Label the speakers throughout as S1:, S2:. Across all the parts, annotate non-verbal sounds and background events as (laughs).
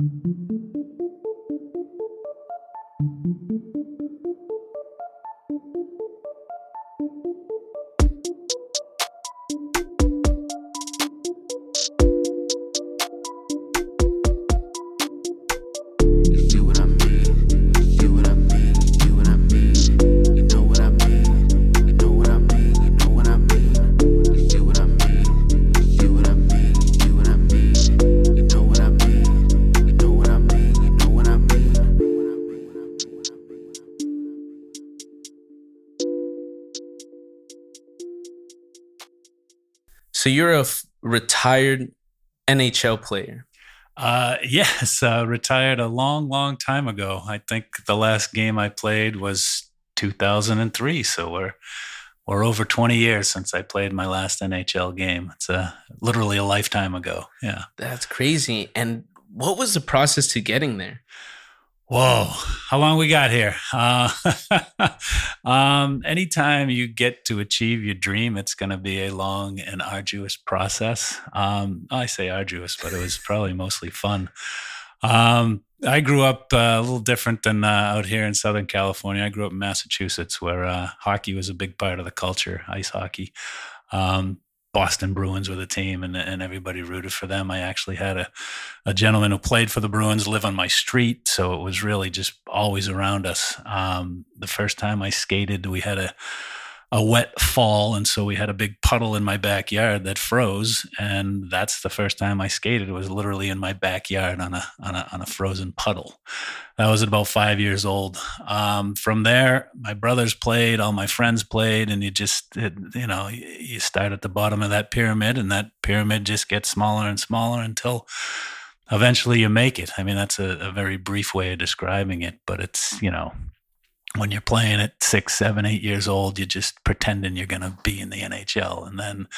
S1: You
S2: So you're a f- retired NHL player.
S3: Uh, (laughs) yes, uh, retired a long, long time ago. I think the last game I played was 2003. So we're we're over 20 years since I played my last NHL game. It's a literally a lifetime ago. Yeah.
S2: That's crazy. And what was the process to getting there?
S3: Whoa, how long we got here? Uh, (laughs) um, anytime you get to achieve your dream, it's going to be a long and arduous process. Um, I say arduous, but it was probably mostly fun. Um, I grew up uh, a little different than uh, out here in Southern California. I grew up in Massachusetts, where uh, hockey was a big part of the culture, ice hockey. Um, Boston Bruins were the team, and, and everybody rooted for them. I actually had a, a gentleman who played for the Bruins live on my street, so it was really just always around us. Um, the first time I skated, we had a a wet fall, and so we had a big puddle in my backyard that froze, and that's the first time I skated. It was literally in my backyard on a on a on a frozen puddle. That was at about five years old. Um, from there, my brothers played, all my friends played, and you just it, you know you start at the bottom of that pyramid, and that pyramid just gets smaller and smaller until eventually you make it. I mean, that's a, a very brief way of describing it, but it's you know when you're playing at six, seven, eight years old, you're just pretending you're going to be in the NHL. And then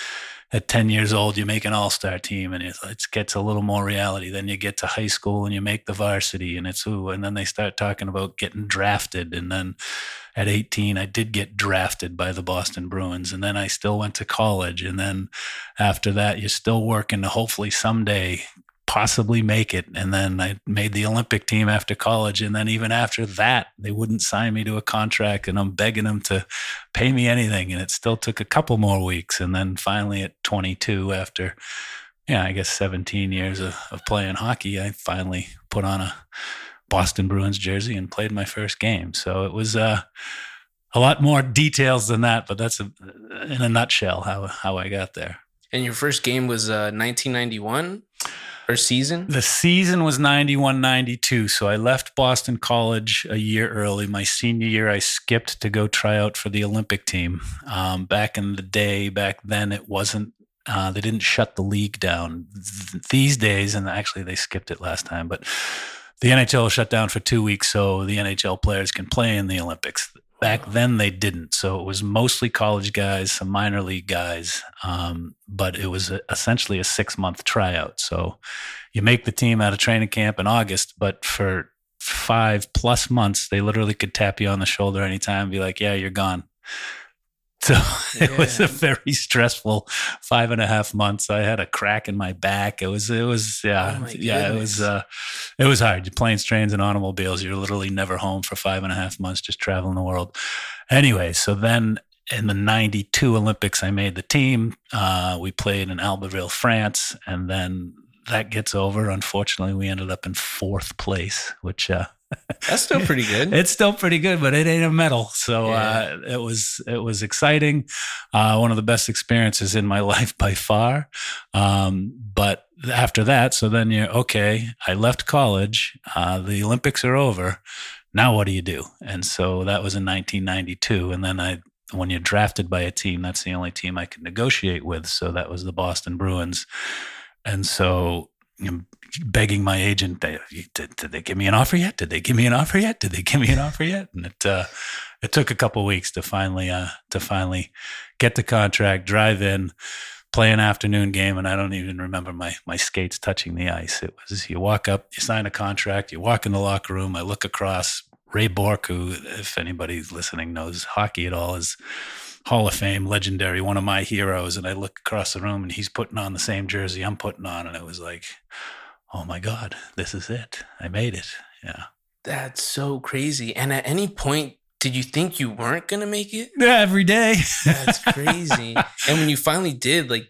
S3: at 10 years old, you make an all star team and it, gets a little more reality. Then you get to high school and you make the varsity and it's ooh. And then they start talking about getting drafted. And then at 18, I did get drafted by the Boston Bruins. And then I still went to college. And then after that, you're still working to hopefully someday possibly make it. And then I made the Olympic team after college. And then even after that, they wouldn't sign me to a contract. And I'm begging them to pay me anything. And it still took a couple more weeks. And then finally at 22, after, yeah, I guess 17 years of, of playing hockey, I finally put on a Boston Bruins jersey and played my first game. So it was uh, a lot more details than that, but that's a, in a nutshell how, how I got there.
S2: And your first game was uh, 1991 or season?
S3: The season was 91 92. So I left Boston College a year early. My senior year, I skipped to go try out for the Olympic team. Um, back in the day, back then, it wasn't, uh, they didn't shut the league down. Th- These days, and actually they skipped it last time, but the NHL shut down for two weeks so the NHL players can play in the Olympics. Back then, they didn't. So it was mostly college guys, some minor league guys, um, but it was a, essentially a six month tryout. So you make the team out of training camp in August, but for five plus months, they literally could tap you on the shoulder anytime and be like, yeah, you're gone. So (laughs) it was a very stressful five and a half months. I had a crack in my back. It was, it was, yeah,
S2: Oh
S3: yeah, it was, uh, it was hard. You're planes, trains, and automobiles. You're literally never home for five and a half months, just traveling the world. Anyway, so then in the 92 Olympics, I made the team. Uh, we played in Albertville, France, and then that gets over. Unfortunately, we ended up in fourth place, which, uh,
S2: That's still pretty good. (laughs)
S3: it's still pretty good, but it ain't a medal. So
S2: Yeah.
S3: uh, it was it was exciting. Uh, one of the best experiences in my (laughs) life by far. Um, but after that, so then you're okay. I left college. Uh, the Olympics are over. Now what do you do? And so that was in 1992. And then I, when you're drafted by a team, that's the only team I could negotiate with. So that was the Boston Bruins. And so you know, begging my agent, they, did, did they give me an offer yet? Did they give me an offer yet? Did they give me an offer yet? And it uh, it took a couple weeks to finally uh, to finally get the contract, drive in, play an afternoon game, and I don't even remember my my skates touching the ice. It was you walk up, you sign a contract, you walk in the locker room. I look across Ray Bourque, who, if anybody listening knows hockey at all, is Hall of Fame, legendary, one of my heroes. And I look across the room and he's putting on the same jersey I'm putting on. And it was like, oh my God, this is it. I made it. Yeah.
S2: That's so crazy. And at any point, did you think you weren't gonna make it?
S3: Yeah, (laughs) every day.
S2: That's (laughs) crazy. and when you finally did, like,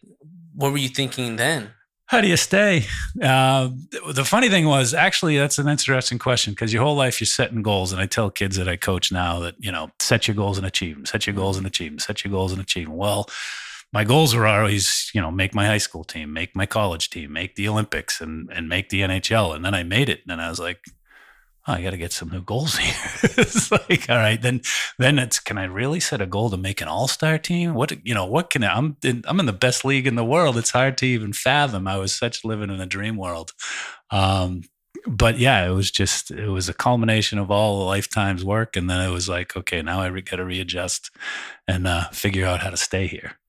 S2: what were you thinking then?
S3: How do you stay? Uh, the funny thing was, actually, that's an interesting question because your whole life you're setting goals. And I tell kids that I coach now that, you know, set your goals and achieve them, set your goals and achieve them, set your goals and achieve them. Well, my goals were always, you know, make my high school team, make my college team, make the Olympics and, and make the NHL. And then I made it. And then I was like, oh, I got to get some new goals (laughs) here. it's like, all right, then, then it's, can I really set a goal to make an all-star team? What, you know, what can I, I'm in, I'm in the best league in the world. It's hard to even fathom. I was such living in a dream world. Um, but yeah, it was just, it was a culmination of all a lifetime's work. And then it was like, okay, now I re- got to readjust and uh, figure out how to stay here.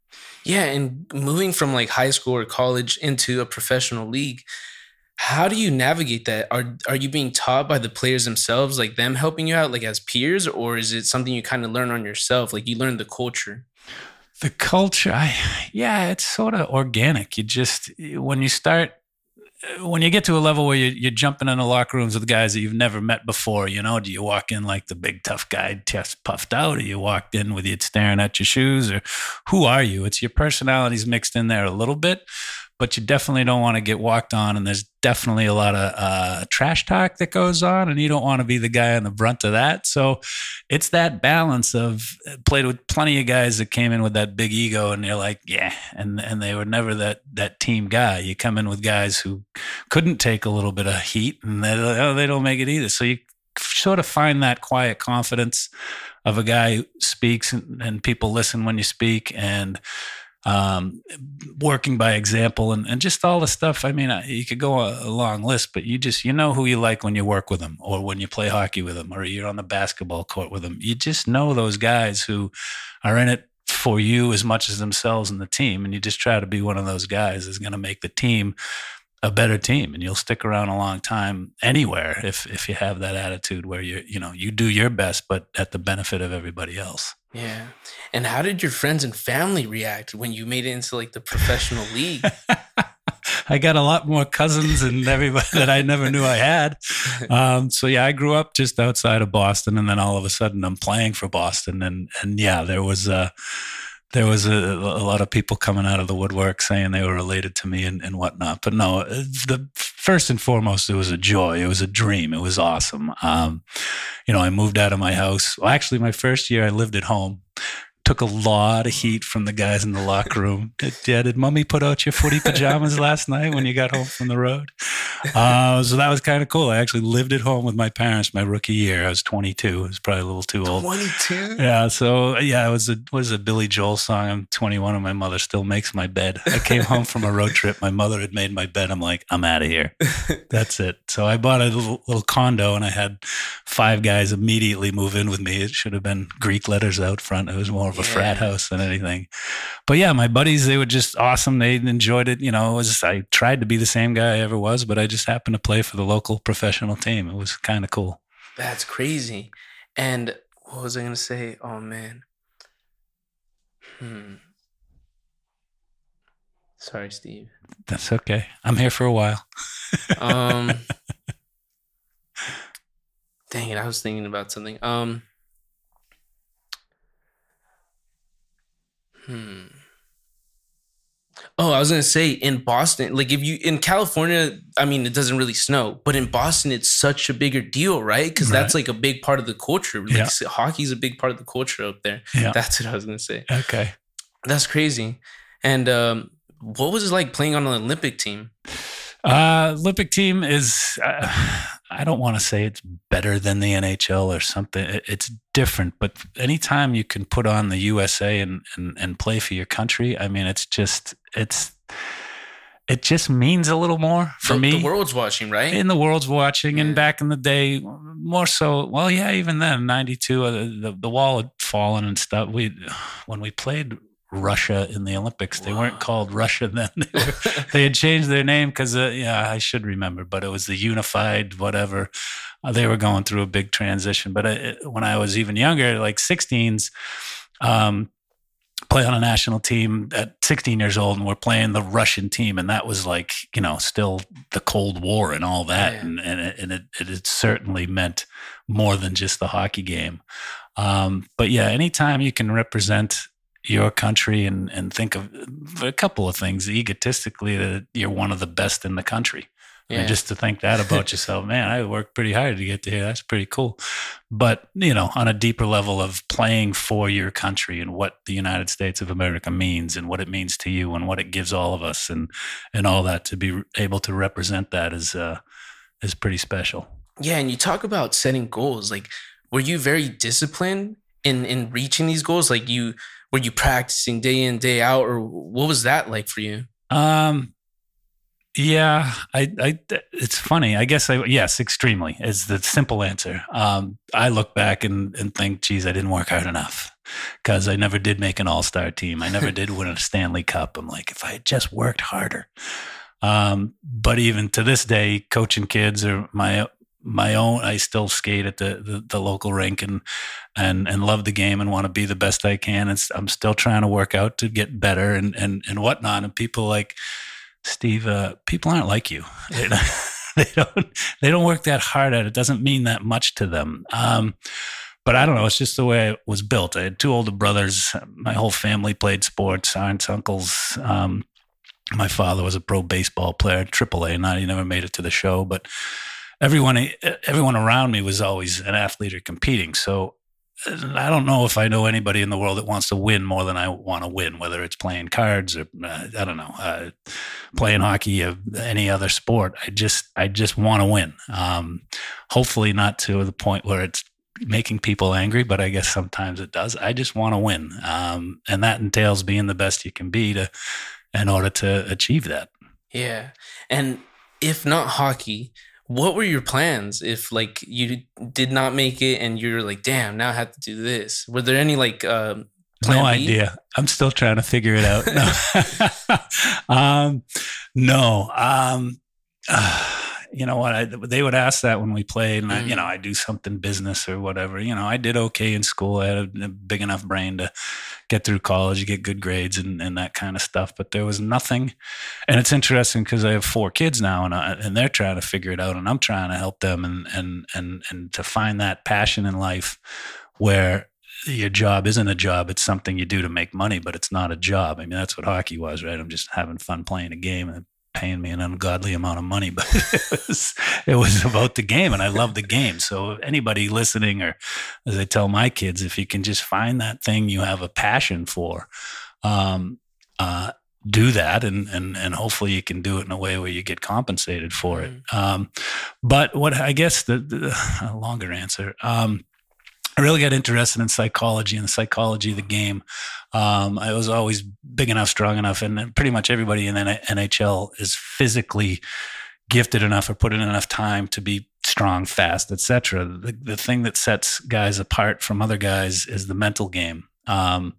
S2: Yeah, and moving from like high school or college into a professional league, how do you navigate that? Are are you being taught by the players themselves, like them helping you out, like as peers, or is it something you kind of learn on yourself? Like you learn the culture.
S3: The culture, I, yeah, it's sort of organic. You just when you start when you get to a level where you're, you're, jumping in the locker rooms with guys that you've never met before, you know, do you walk in like the big tough guy, chest puffed out, or you walked in with you staring at your shoes, or who are you? It's your personalities mixed in there a little bit but you definitely don't want to get walked on. And there's definitely a lot of uh, trash talk that goes on, and you don't want to be the guy on the brunt of that. So it's that balance of uh, played with plenty of guys that came in with that big ego, and they're like, yeah, and and they were never that that team guy. You come in with guys who couldn't take a little bit of heat, and they oh, they don't make it either. So you sort of find that quiet confidence of a guy who speaks and, and people listen when you speak and um, working by example and, and just all the stuff. I mean, you could go a, a, long list, but you just, you know who you like when you work with them or when you play hockey with them or you're on the basketball court with them. You just know those guys who are in it for you as much as themselves and the team. And you just try to be one of those guys that's going to make the team a better team and you'll stick around a long time anywhere if if you have that attitude where you you know you do your best but at the benefit of everybody else
S2: yeah and how did your friends and family react when you made it into like the professional league (laughs)
S3: I got a lot more cousins and everybody that I never knew I had. Um, so yeah, I grew up just outside of Boston, and then all of a sudden I'm playing for Boston, and and yeah, there was uh, there was a, a, lot of people coming out of the woodwork saying they were related to me and, and whatnot. But no, the first and foremost, it was a joy. It was a dream. It was awesome. Um, you know, I moved out of my house. Well, actually, my first year I lived at home took a lot of heat from the guys in the locker room. (laughs) Did, yeah, did mommy put out your footy pajamas last night when you got home from the road? Uh, so that was kind of cool. I actually lived at home with my parents my rookie year. I was 22. I was probably a little too old.
S2: 22?
S3: Yeah. So yeah, it was a, was a Billy Joel song. I'm 21 and my mother still makes my bed. I came home from a road trip. My mother had made my bed. I'm like, I'm out of here. (laughs) That's it. So I bought a little, little condo and I had five guys immediately move in with me. It should have been Greek letters out front. It was more of a yeah. frat house than anything. But yeah, my buddies, they were just awesome. They enjoyed it. You know, it was, I tried to be the same guy I ever was, but I just happened to play for the local professional team. It was kind of cool.
S2: That's crazy. And what was I going to say? Oh, man. Hmm. Sorry, Steve.
S3: That's okay. I'm here for a while. um, (laughs)
S2: dang it, I was thinking about something. Um, Hmm. Oh, I was gonna say in Boston, like if you in California, I mean, it doesn't really snow, but in Boston, it's such a bigger deal, right? Because right. that's like a big part of the culture. Like yeah. hockey's a big part of the culture up there. Yeah. That's what I was gonna say.
S3: Okay,
S2: that's crazy. And um, what was it like playing on an Olympic team?
S3: Uh, Olympic team is, uh, I don't want to say it's better than the NHL or something. It's different, but anytime you can put on the USA and, and, and play for your country, I mean, it's just, it's, it just means a little more for
S2: the,
S3: me.
S2: The world's watching, right?
S3: In the world's watching, yeah. and back in the day, more so. Well, yeah, even then, '92, uh, the the wall had fallen and stuff. We when we played Russia in the Olympics. They weren't called Russia then. They, (laughs) were, (laughs) they had changed their name because, uh, yeah, I should remember, but it was the unified whatever. Uh, they were going through a big transition. But uh, when I was even younger, like 16s, um, play on a national team at 16 years old and we're playing the Russian team. And that was like, you know, still the Cold War and all that.
S2: Yeah.
S3: And, and, it, and it, it certainly meant more than just the hockey game. Um, but yeah, anytime you can represent your country and, and think of a couple of things egotistically that you're one of the best in the country.
S2: Yeah.
S3: And just to think that about yourself, man, I worked pretty hard to get to here. That's pretty cool. But, you know, on a deeper level of playing for your country and what the United States of America means and what it means to you and what it gives all of us and and all that to be able to represent that is uh is pretty special.
S2: Yeah, and you talk about setting goals. Like, were you very disciplined in in reaching these goals? Like, you were you practicing day in day out, or what was that like for you?
S3: Um, yeah, I, I, it's funny. I guess I, yes, extremely is the simple answer. Um, I look back and, and think, geez, I didn't work hard enough because I never did make an all star team. I never (laughs) did win a Stanley Cup. I'm like, if I had just worked harder. Um, but even to this day, coaching kids or my, my own, I still skate at the, the, the local rink and, and, and love the game and want to be the best I can. It's, I'm still trying to work out to get better and, and, and whatnot. And people like, Steve, uh, people aren't like you. (laughs) They don't, (laughs) they don't they don't work that hard at it. It doesn't mean that much to them. Um, but I don't know. It's just the way I was built. I had two older brothers. My whole family played sports. Aunts, uncles. Um, my father was a pro baseball player, AAA. Not he never made it to the show, but everyone everyone around me was always an athlete or competing. So I don't know if I know anybody in the world that wants to win more than I want to win, whether it's playing cards or uh, I don't know, uh, playing hockey or any other sport. I just I just want to win. Um, hopefully not to the point where it's making people angry, but I guess sometimes it does. I just want to win, um, and that entails being the best you can be to in order to achieve that.
S2: Yeah, and if not hockey, what were your plans if like you did not make it and you're like damn now i have to do this. Were there any like um
S3: no
S2: B?
S3: idea. I'm still trying to figure it out. (laughs) No. (laughs) Um no. Um (sighs) uh, you know what I, they would ask that when we played and I, you know mm. i do something business or whatever you know i did okay in school i had a, a big enough brain to get through college get good grades and, and that kind of stuff but there was nothing and it's interesting because i have four kids now and, I, and they're trying to figure it out and i'm trying to help them and and and and to find that passion in life where your job isn't a job it's something you do to make money but it's not a job. I mean that's what hockey was right? I'm just having fun playing a game and paying me an ungodly amount of money, (laughs) but it was it was about the game, and I love the game. So anybody listening, or as I tell my kids, if you can just find that thing you have a passion for, um, uh, do that, and and and hopefully you can do it in a way where you get compensated for it. Um, but what I guess the, the (sighs) longer answer. Um, I really got interested in psychology and the psychology of the game. Um, I was always big enough, strong enough, and pretty much everybody in the NHL is physically gifted enough or put in enough time to be strong, fast, etc. The, the thing that sets guys apart from other guys is the mental game. Um,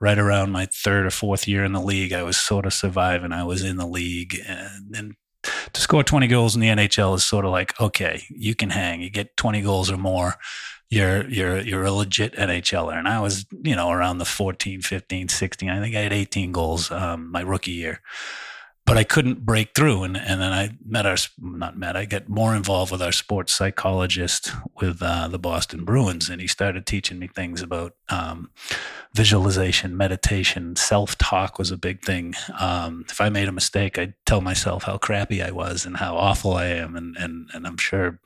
S3: right around my third or fourth year in the league, I was sort of surviving. I was in the league, and, and to score 20 goals in the NHL is sort of like, okay, you can hang. You get 20 goals or more you're you're you're a legit NHLer. And I was, you know, around the 14, 15, 16. I think I had 18 goals um, my rookie year. But I couldn't break through. And, and then I met our, not met, I got more involved with our sports psychologist with uh, the Boston Bruins. And he started teaching me things about um, visualization, meditation, self talk was a big thing. Um, if I made a mistake, I'd tell myself how crappy I was and how awful I am. And, and, and I'm sure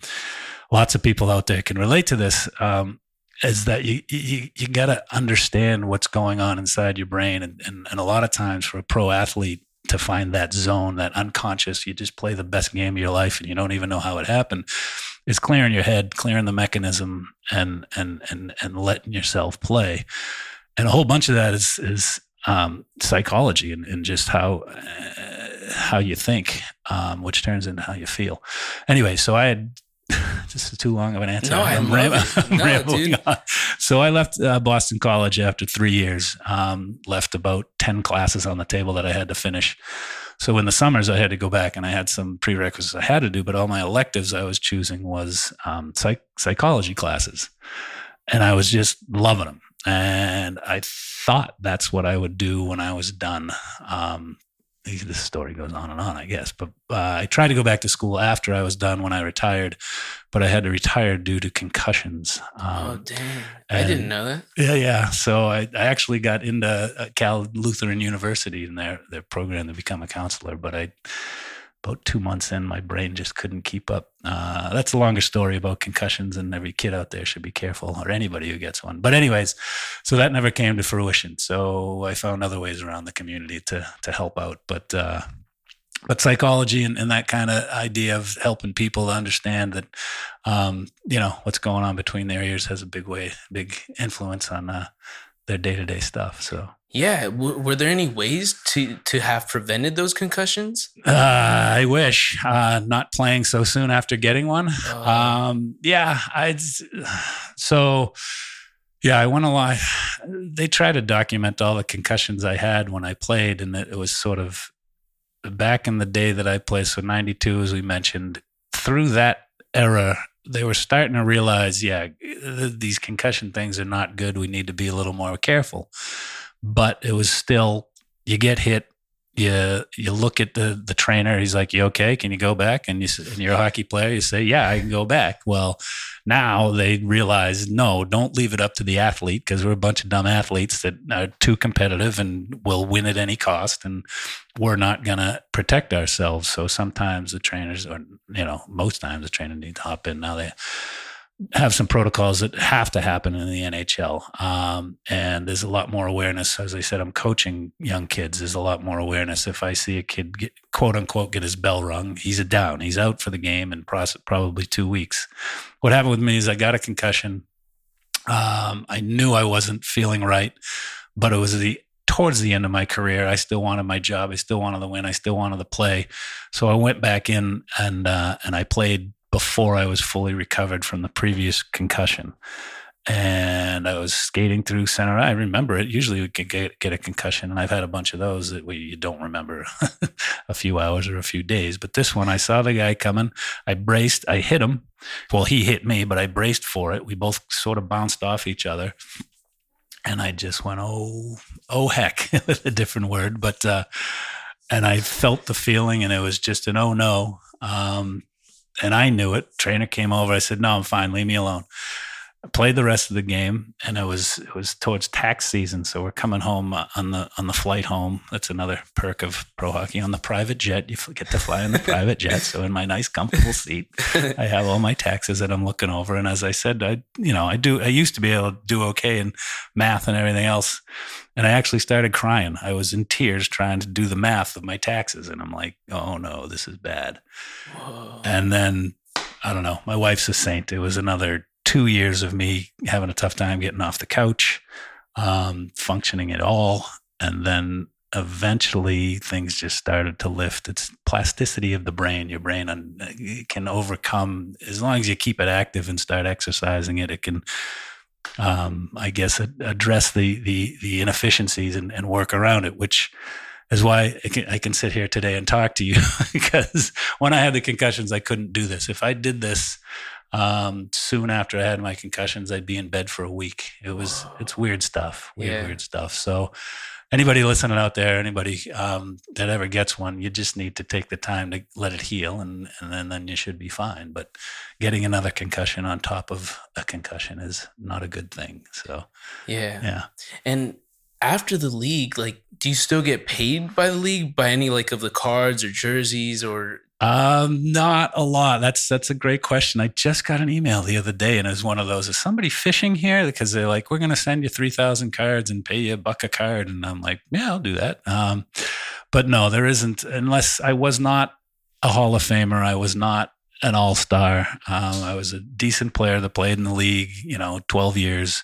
S3: lots of people out there can relate to this. Um, is that you you, you got to understand what's going on inside your brain, and, and and a lot of times for a pro athlete to find that zone, that unconscious, you just play the best game of your life, and you don't even know how it happened. Is clearing your head, clearing the mechanism, and and and and letting yourself play. And a whole bunch of that is is um, psychology and, and just how uh, how you think, um, which turns into how you feel. Anyway, so I had (laughs) this is too long of an answer.
S2: No,
S3: I'm ram- (laughs) I'm
S2: No,
S3: rambling
S2: dude.
S3: on. So I left uh, Boston College after three years. Um, left about ten classes on the table that I had to finish. So in the summers, I had to go back, and I had some prerequisites I had to do. But all my electives I was choosing was um, psych- psychology classes, and I was just loving them. and I thought that's what I would do when I was done. Um, this story goes on and on, I guess. But uh, I tried to go back to school after I was done when I retired, but I had to retire due to concussions.
S2: oh damn. I didn't know that.
S3: yeah, yeah. So I, I actually got into uh, Cal Lutheran University in their their program to become a counselor, but I about two months in, my brain just couldn't keep up. Uh, that's a longer story about concussions, and every kid out there should be careful, or anybody who gets one. But anyways, so that never came to fruition. So I found other ways around the community to to help out, but. Uh, but psychology and, and that kind of idea of helping people understand that um, you know what's going on between their ears has a big way big influence on uh, their day-to-day stuff so
S2: Yeah. W- were there any ways to to have prevented those concussions?
S3: uh, i wish uh, not playing so soon after getting one
S2: Oh.
S3: um, yeah i so yeah i went a lot they try to document all the concussions i had when i played and it was sort of back in the day that i played so 92 as we mentioned through that era they were starting to realize yeah th- these concussion things are not good we need to be a little more careful but it was still you get hit you you look at the the trainer he's like you okay? Can you go back? And you and you're a hockey player you say yeah i can go back. Well now they realize no don't leave it up to the athlete because we're a bunch of dumb athletes that are too competitive and will win at any cost and we're not going to protect ourselves. So sometimes the trainers or you know most times the trainer needs to hop in. Now they have some protocols that have to happen in the NHL. Um, and there's a lot more awareness. As I said, I'm coaching young kids. There's a lot more awareness. If I see a kid get, quote unquote get his bell rung, he's a down. He's out for the game in probably two weeks. What happened with me is I got a concussion. Um, I knew I wasn't feeling right, but it was the towards the end of my career. I still wanted my job. I still wanted to win. I still wanted to play. So I went back in and uh, and I played before I was fully recovered from the previous concussion. And I was skating through center. I remember it. Usually we could get, get a concussion, and I've had a bunch of those that we, you don't remember (laughs) a few hours or a few days. But this one, I saw the guy coming. I braced. I hit him. Well, he hit me, but I braced for it. We both sort of bounced off each other. And I just went, oh, oh heck, (laughs) with a different word. But, uh, and I felt the feeling, and it was just an oh no. Um, and I knew it. Trainer came over. I said, "No, I'm fine. Leave me alone." I played the rest of the game, and it was it was towards tax season, so we're coming home uh, on the on the flight home. That's another perk of pro hockey on the private jet. You get to fly in the private jet, so in my nice comfortable seat, I have all my taxes that I'm looking over. And as I said, I you know I do I used to be able to do okay in math and everything else, and I actually started crying. I was in tears trying to do the math of my taxes, and I'm like, oh no, this is bad.
S2: Whoa.
S3: And then I don't know. My wife's a saint. It was another two years of me having a tough time getting off the couch, um, functioning at all, and then eventually things just started to lift. It's plasticity of the brain. Your brain un- can overcome as long as you keep it active and start exercising it. It can. Um, I guess ad- address the the the inefficiencies and, and work around it, which is why I can, I can sit here today and talk to you (laughs) because when I had the concussions, I couldn't do this. If I did this um, soon after I had my concussions, I'd be in bed for a week. It was, it's weird stuff, weird,
S2: Yeah.
S3: weird stuff. So, anybody listening out there, anybody um, that ever gets one, you just need to take the time to let it heal, and and then then you should be fine. But getting another concussion on top of a concussion is not a good thing. So,
S2: yeah.
S3: yeah.
S2: And after the league, like, do you still get paid by the league by any like of the cards or jerseys or?
S3: Um, not a lot. That's that's a great question. I just got an email the other day, and it was one of those. Is somebody fishing here? Because they're like, we're going to send you three thousand cards and pay you a buck a card, and I'm like, yeah, I'll do that. Um, but no, there isn't. Unless I was not a Hall of Famer, I was not an All Star. Um, I was a decent player that played in the league. You know, twelve years.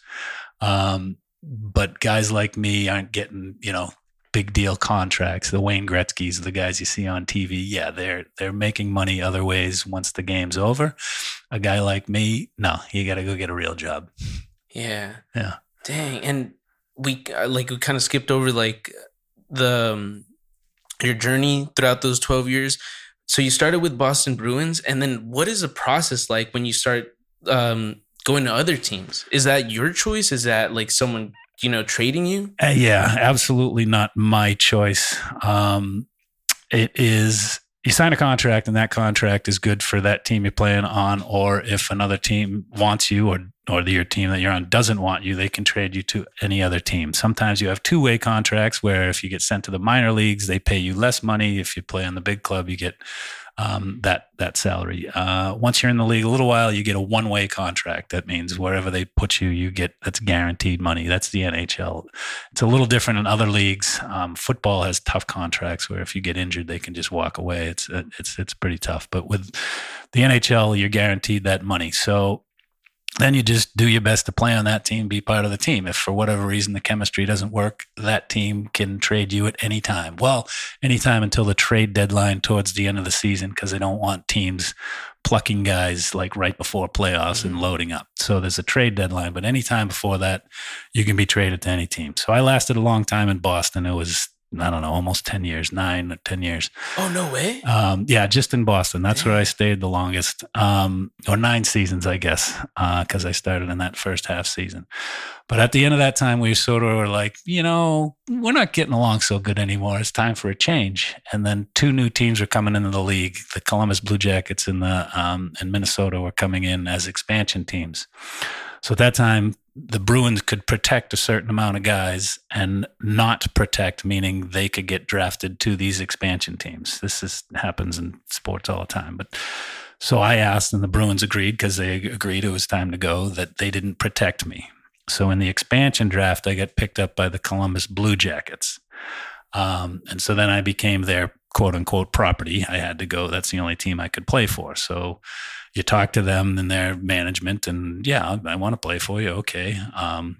S3: Um, but guys like me aren't getting you know big deal contracts. The Wayne Gretzky's, the guys you see on TV, yeah, they're they're making money other ways once the game's over. A guy like me, no, you got to go get a real job.
S2: Yeah.
S3: Yeah.
S2: Dang. And we uh, like we kind of skipped over like the um, your journey throughout those 12 years. So you started with Boston Bruins and then what is the process like when you start um going to other teams. Is that your choice? Is that like someone you know trading you?
S3: Uh, yeah, absolutely not my choice. Um, it is you sign a contract and that contract is good for that team you're playing on or if another team wants you or or the, your team that you're on doesn't want you they can trade you to any other team sometimes you have two-way contracts where if you get sent to the minor leagues they pay you less money if you play on the big club you get um, that that salary. Uh, once you're in the league a little while, you get a one way contract. That means wherever they put you, you get that's guaranteed money. That's the NHL. It's a little different in other leagues. Um, football has tough contracts where if you get injured, they can just walk away. It's it's it's pretty tough. But with the NHL, you're guaranteed that money. So then you just do your best to play on that team, be part of the team. If for whatever reason the chemistry doesn't work, that team can trade you at any time. Well, anytime until the trade deadline towards the end of the season, because they don't want teams plucking guys like right before playoffs mm-hmm. and loading up. So there's a trade deadline, but anytime before that, you can be traded to any team. So I lasted a long time in Boston. It was I don't know, almost 10 years, nine or 10 years.
S2: Oh, no way.
S3: Um, yeah, just in Boston. That's Damn. where I stayed the longest, um, or nine seasons, I guess, because uh, I started in that first half season. But at the end of that time, we sort of were like, you know, we're not getting along so good anymore. It's time for a change. And then two new teams were coming into the league. The Columbus Blue Jackets and the um, and Minnesota were coming in as expansion teams. So at that time, the Bruins could protect a certain amount of guys and not protect, meaning they could get drafted to these expansion teams. This is happens in sports all the time. But so I asked, and the Bruins agreed because they agreed it was time to go. That they didn't protect me. So in the expansion draft, I got picked up by the Columbus Blue Jackets, um, and so then I became their quote unquote property. I had to go. That's the only team I could play for. So you talk to them and their management, and yeah, I want to play for you. Okay. Um,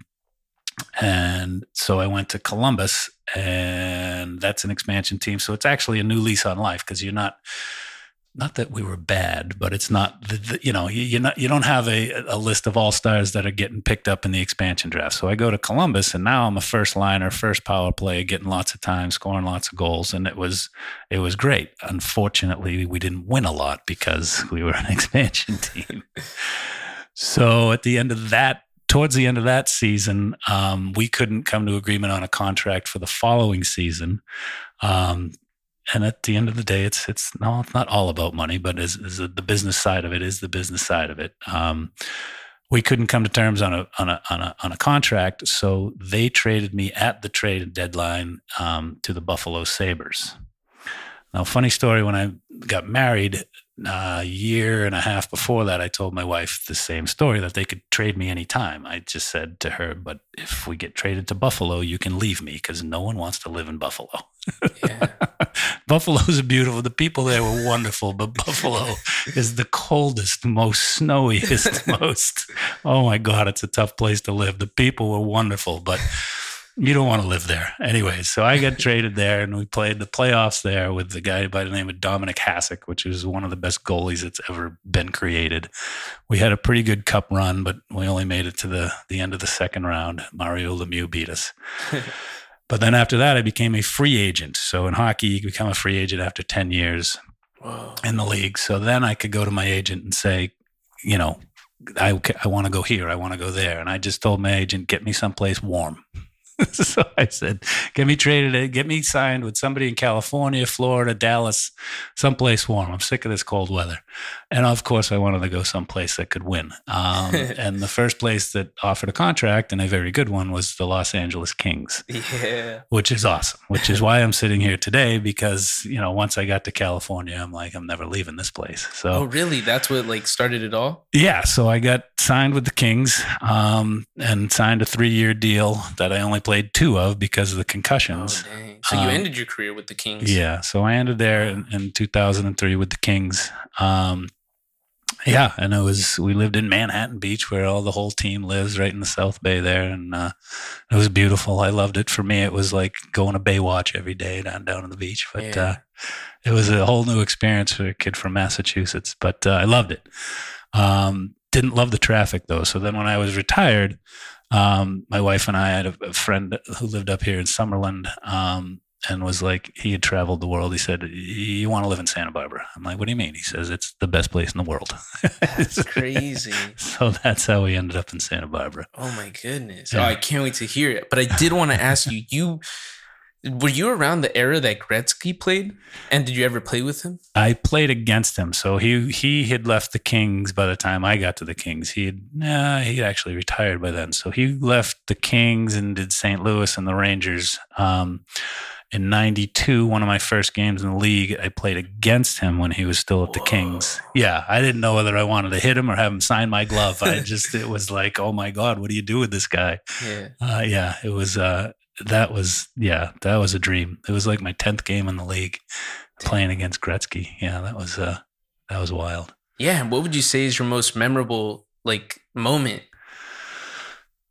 S3: and so I went to Columbus, and that's an expansion team. So it's actually a new lease on life because you're not not that we were bad, but it's not the, the, you know you not you don't have a, a list of all stars that are getting picked up in the expansion draft. So I go to Columbus, and now I'm a first liner, first power play, getting lots of time, scoring lots of goals, and it was it was great. Unfortunately, we didn't win a lot because (laughs) we were an (laughs) expansion team. so at the end of that towards the end of that season, um, we couldn't come to agreement on a contract for the following season. Um, and at the end of the day, it's it's no, it's not all about money, but is, the business side of it is the business side of it. Um, we couldn't come to terms on a on a on a on a contract, so they traded me at the trade deadline um, to the Buffalo Sabres. Now, funny story: when I got married, a year and a half before that, I told my wife the same story that they could trade me anytime. I just said to her, but if we get traded to Buffalo, you can leave me because no one wants to live in Buffalo. Yeah. (laughs) Buffalo's beautiful. The people there were wonderful, but Buffalo is the coldest, most snowiest, (laughs) most, oh my God, it's a tough place to live. The people were wonderful, but you don't want to live there. Anyways, so I got (laughs) traded there and we played the playoffs there with the guy by the name of Dominik Hasek, which is one of the best goalies that's ever been created. We had a pretty good cup run, but we only made it to the, the end of the second round. Mario Lemieux beat us. But then after that, I became a free agent. So in hockey, you become a free agent after 10 years Whoa. in the league. So then I could go to my agent and say, you know, I, I want to go here. I want to go there. And I just told my agent, get me someplace warm. (laughs) so I said, get me traded, get me signed with somebody in California, Florida, Dallas, someplace warm. I'm sick of this cold weather. And of course, I wanted to go someplace that could win. Um, (laughs) and the first place that offered a contract, and a very good one, was the Los Angeles Kings. Yeah. Which is awesome, which is why I'm sitting here today because, you know, once I got to California, I'm like, I'm never leaving this place. So,
S2: oh, really? That's what like started it all?
S3: Yeah. So I got signed with the Kings um, and signed a three year deal that I only played two of because of the concussions.
S2: Oh, so you um, ended your career with the Kings?
S3: Yeah. So I ended there in, in 2003 with the Kings. Um, yeah, and it was we lived in Manhattan Beach, where all the whole team lives, right in the South Bay there, and uh, it was beautiful. I loved it. For me, it was like going to Baywatch every day down down on the beach. But yeah. uh, it was a whole new experience for a kid from Massachusetts. But uh, I loved it. Um, didn't love the traffic though. So then when I was retired, um, my wife and I had a, a, friend who lived up here in Summerland. Um, and was like, he had traveled the world. He said, "You want to live in Santa Barbara?" I'm like, "What do you mean?" He says, "It's the best place in the world."
S2: That's (laughs) crazy.
S3: so that's how we ended up in Santa Barbara.
S2: Oh my goodness.
S3: Yeah.
S2: Oh, I can't wait to hear it. But I did want to ask you, you were you around the era that Gretzky played? And did you ever play with him?
S3: I played against him, so he he had left the Kings by the time I got to the Kings. He had nah, he actually retired by then. So he left the Kings and did St. Louis and the Rangers. Um, in '92, one of my first games in the league, I played against him when he was still at the Kings. Yeah, I didn't know whether I wanted to hit him or have him sign my glove. I (laughs) just it was like, oh my god, what do you do with this guy?
S2: Yeah.
S3: Uh, yeah, it was. Uh, that was yeah, that was a dream. It was like my tenth game in the league, playing against Gretzky. Yeah, that was uh, that was wild.
S2: Yeah. What would you say is your most memorable like moment?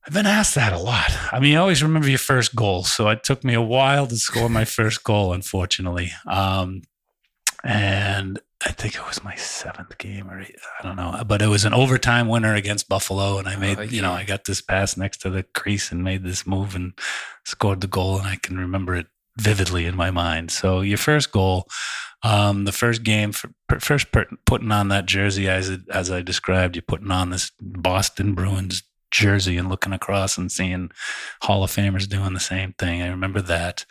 S3: I've been asked that a lot. I mean, I always remember your first goal, so it took me a while to score my first goal, unfortunately. Um, and I think it was my seventh game, or eight- I don't know, but it was an overtime winner against Buffalo, and I made,
S2: Oh,
S3: you know. I got this pass next to the crease and made this move and scored the goal, and I can remember it vividly in my mind. So your first goal, um, the first game, for, first per, putting on that jersey as as I described, you're putting on this Boston Bruins jersey and looking across and seeing Hall of Famers doing the same thing. I remember that.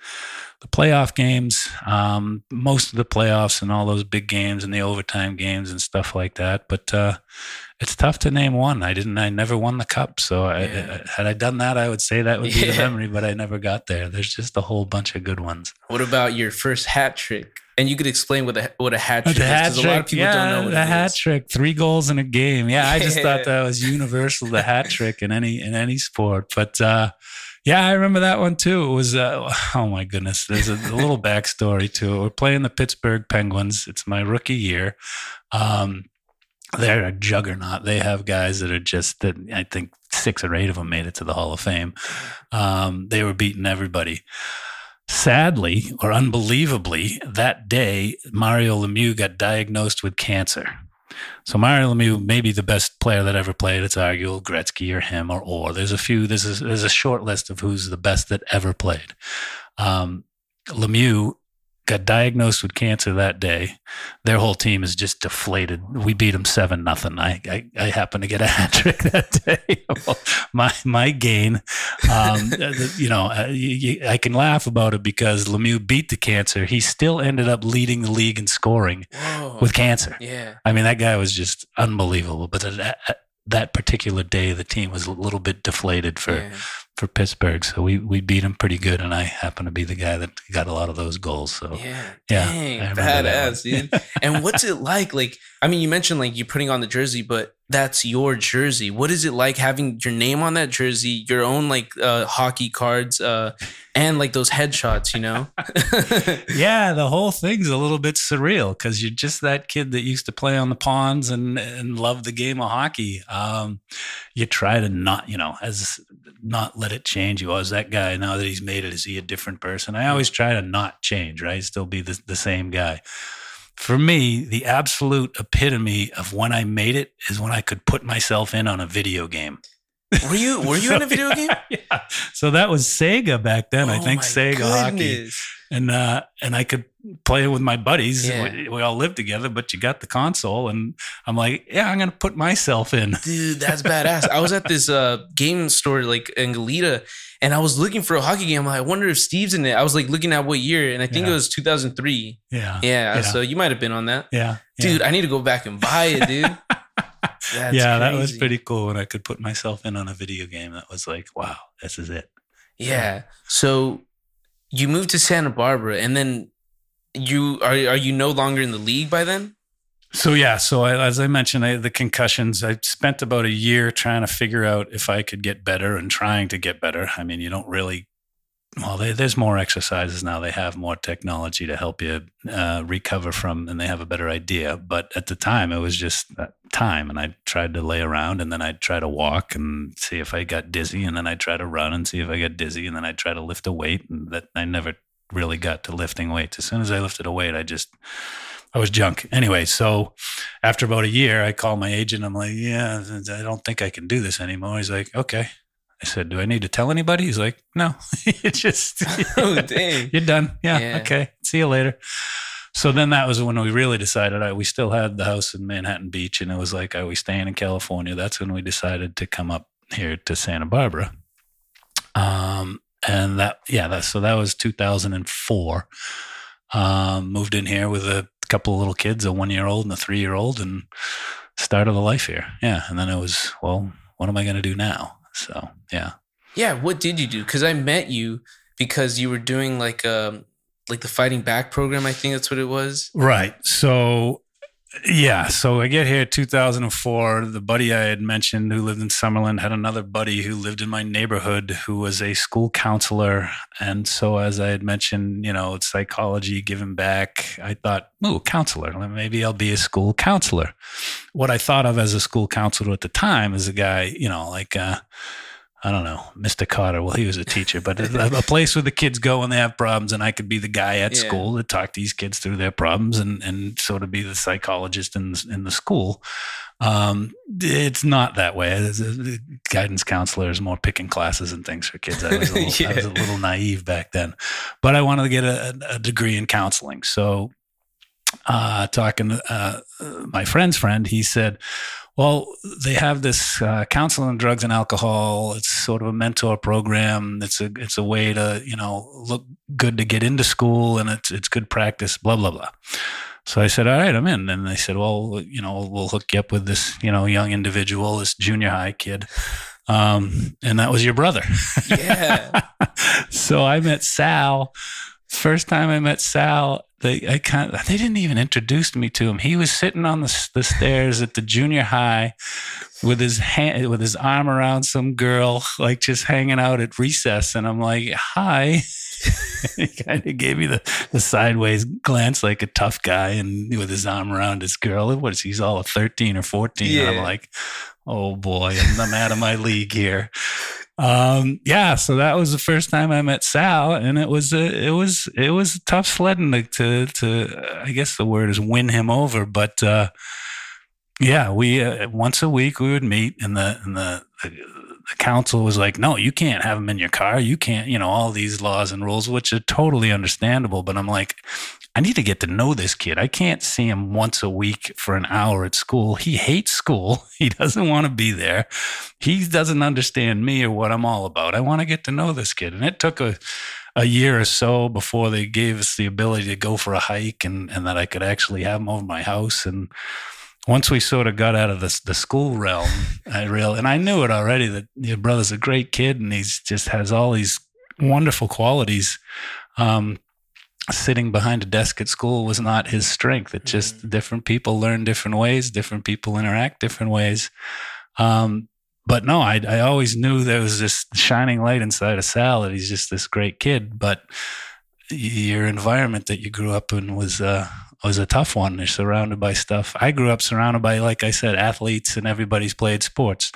S3: The playoff games, um, most of the playoffs and all those big games and the overtime games and stuff like that. But uh, it's tough to name one. I didn't. I never won the cup. So I,
S2: Yeah.
S3: I, had I done that, I would say that would be the memory. But I never got there. There's just a whole bunch of good ones.
S2: What about your first hat trick? And you could explain what a what a hat trick
S3: The
S2: is
S3: hat
S2: because a lot of people
S3: yeah,
S2: don't know what
S3: the hat
S2: is.
S3: trick, three goals in a game. Yeah, I just thought (laughs) that was universal, the hat trick in any in any sport. But uh, yeah, I remember that one too. It was uh, (laughs) oh my goodness. There's a, a little backstory to it. We're playing the Pittsburgh Penguins. It's my rookie year. Um, they're a juggernaut. They have guys that are just that. I think six or eight of them made it to the Hall of Fame. Um, they were beating everybody. Sadly or unbelievably, that day, Mario Lemieux got diagnosed with cancer. So Mario Lemieux may be the best player that ever played. It's arguable Gretzky or him or or. There's a few. There's a, there's a short list of who's the best that ever played. Um, Lemieux got diagnosed with cancer that day. Their whole team is just deflated. We beat them seven nothing. I, I I happen to get a (laughs) hat trick that day. (laughs) My my gain, um, (laughs) you know, uh, you, you, I can laugh about it because Lemieux beat the cancer. He still ended up leading the league in scoring
S2: Whoa.
S3: with cancer.
S2: yeah.
S3: I mean, that guy was just unbelievable. But that, that particular day, the team was a little bit deflated for
S2: yeah.
S3: For Pittsburgh. So we we beat him pretty good, and I happen to be the guy that got a lot of those goals. So
S2: Yeah.
S3: yeah,
S2: Dang, badass, dude. And what's (laughs) it like? Like, I mean, you mentioned like you putting on the jersey, but that's your jersey. What is it like having your name on that jersey, your own like uh, hockey cards, uh, and like those headshots? You know? (laughs) (laughs)
S3: yeah, the whole thing's a little bit surreal because you're just that kid that used to play on the ponds and and love the game of hockey. Um, you try to not, you know, as not let it change you. Oh, that guy now that he's made it? Is he a different person? I always try to not change, right? Still be the, the same guy. For me, the absolute epitome of when I made it is when I could put myself in on a video game.
S2: were you Were you in a (laughs) video game?
S3: yeah. So that was Sega back then. I
S2: Oh
S3: think
S2: my
S3: Sega hockey
S2: goodness.
S3: and uh, and I could play with my buddies.
S2: Yeah.
S3: We, we all lived together, but you got the console, and I'm like, yeah, I'm gonna put myself in. (laughs)
S2: Dude, that's badass. I was at this uh, game store like in Goleta, and I was looking for a hockey game. I'm like, I wonder if Steve's in it. I was like looking at what year, and I think
S3: Yeah.
S2: it was 2003.
S3: Yeah,
S2: Yeah,
S3: Yeah.
S2: so you might have been on that,
S3: yeah,
S2: dude. I need to go back and buy it, dude. (laughs)
S3: Yeah, that was pretty cool when I could put myself in on a video game. That was like, wow, this is it.
S2: Yeah. So you moved to Santa Barbara, and then you are are you no longer in the league by then?
S3: So yeah, so I, as I mentioned, I, the concussions. I spent about a year trying to figure out if I could get better and trying to get better. I mean, you don't really. Well, they, there's more exercises now. They have more technology to help you uh, recover from, and they have a better idea. But at the time, it was just uh, time, and I tried to lay around, and then I'd try to walk and see if I got dizzy, and then I'd try to run and see if I got dizzy, and then I'd try to lift a weight, and that I never really got to lifting weights. As soon as I lifted a weight, I just I was junk. Anyway, so after about a year, I called my agent. I'm like, yeah, I don't think I can do this anymore. He's like, okay. I said, "Do I need to tell anybody?" He's like, "No, (laughs) it's just (laughs)
S2: Oh, dang.
S3: you're done. Yeah,
S2: Yeah.
S3: okay. See you later." So then that was when we really decided. I, we still had the house in Manhattan Beach, and it was like, "Are we staying in California?" That's when we decided to come up here to Santa Barbara. Um, and that, yeah, that so that was 2004. Um, moved in here with a couple of little kids, a one year old and a three year old, and started a life here. Yeah, and then it was, well, what am I going to do now? So yeah.
S2: Yeah, what did you do? Because I met you because you were doing like um like the fighting back program. I think that's what it was.
S3: Right. So, yeah. So I get here 2004. The buddy I had mentioned who lived in Summerland had another buddy who lived in my neighborhood who was a school counselor. And so, as I had mentioned, you know, it's psychology, giving back. I thought, ooh, counselor. Maybe I'll be a school counselor. What I thought of as a school counselor at the time is a guy, you know, like, uh, I don't know, Mr. Carter. Well, he was a teacher, but a, a place where the kids go when they have problems, and I could be the guy at
S2: Yeah.
S3: school to talk these kids through their problems and and sort of be the psychologist in in the school. Um, it's not that way. A- guidance counselor is more picking classes and things for kids. I was a (laughs) little, I was a little naive back then, but I wanted to get a, a degree in counseling. So, uh, talking to uh, my friend's friend, he said, well, they have this uh, counseling on drugs and alcohol. It's sort of a mentor program. It's a it's a way to you know look good to get into school, and it's it's good practice. Blah blah blah. So I said, all right, I'm in. And they said, well, you know, we'll hook you up with this you know young individual, this junior high kid, um, and that was your brother.
S2: Yeah. (laughs)
S3: so I met Sal. First time I met Sal, they I kind they didn't even introduce me to him. He was sitting on the, the stairs at the junior high with his hand with his arm around some girl, like just hanging out at recess. And I'm like, "Hi." (laughs) he kind of gave me the, the sideways glance, like a tough guy, and with his arm around his girl. What is he's all of 13 or 14? And
S2: Yeah.
S3: I'm like, "Oh boy, I'm, I'm out of my league here." Um yeah so that was the first time i met sal and it was a, it was it was tough sledding to, to to i guess the word is win him over but uh yeah we uh, once a week we would meet in the and the, council was like no you can't have him in your car you can't you know all these laws and rules which are totally understandable but i'm like I need to get to know this kid. I can't see him once a week for an hour at school. He hates school. (laughs) He doesn't want to be there. He doesn't understand me or what I'm all about. I want to get to know this kid. And it took a, a year or so before they gave us the ability to go for a hike and, and that I could actually have him over my house. And once we sort of got out of the, the school realm, I real and I knew it already that your brother's a great kid and he's just has all these wonderful qualities. Um, sitting behind a desk at school was not his strength. It just different people learn different ways, different people interact different ways. Um, but no, I, I always knew there was this shining light inside of Sal that he's just this great kid. But your environment that you grew up in was uh, was a tough one. You're surrounded by stuff. I grew up surrounded by, like I said, athletes, and everybody's played sports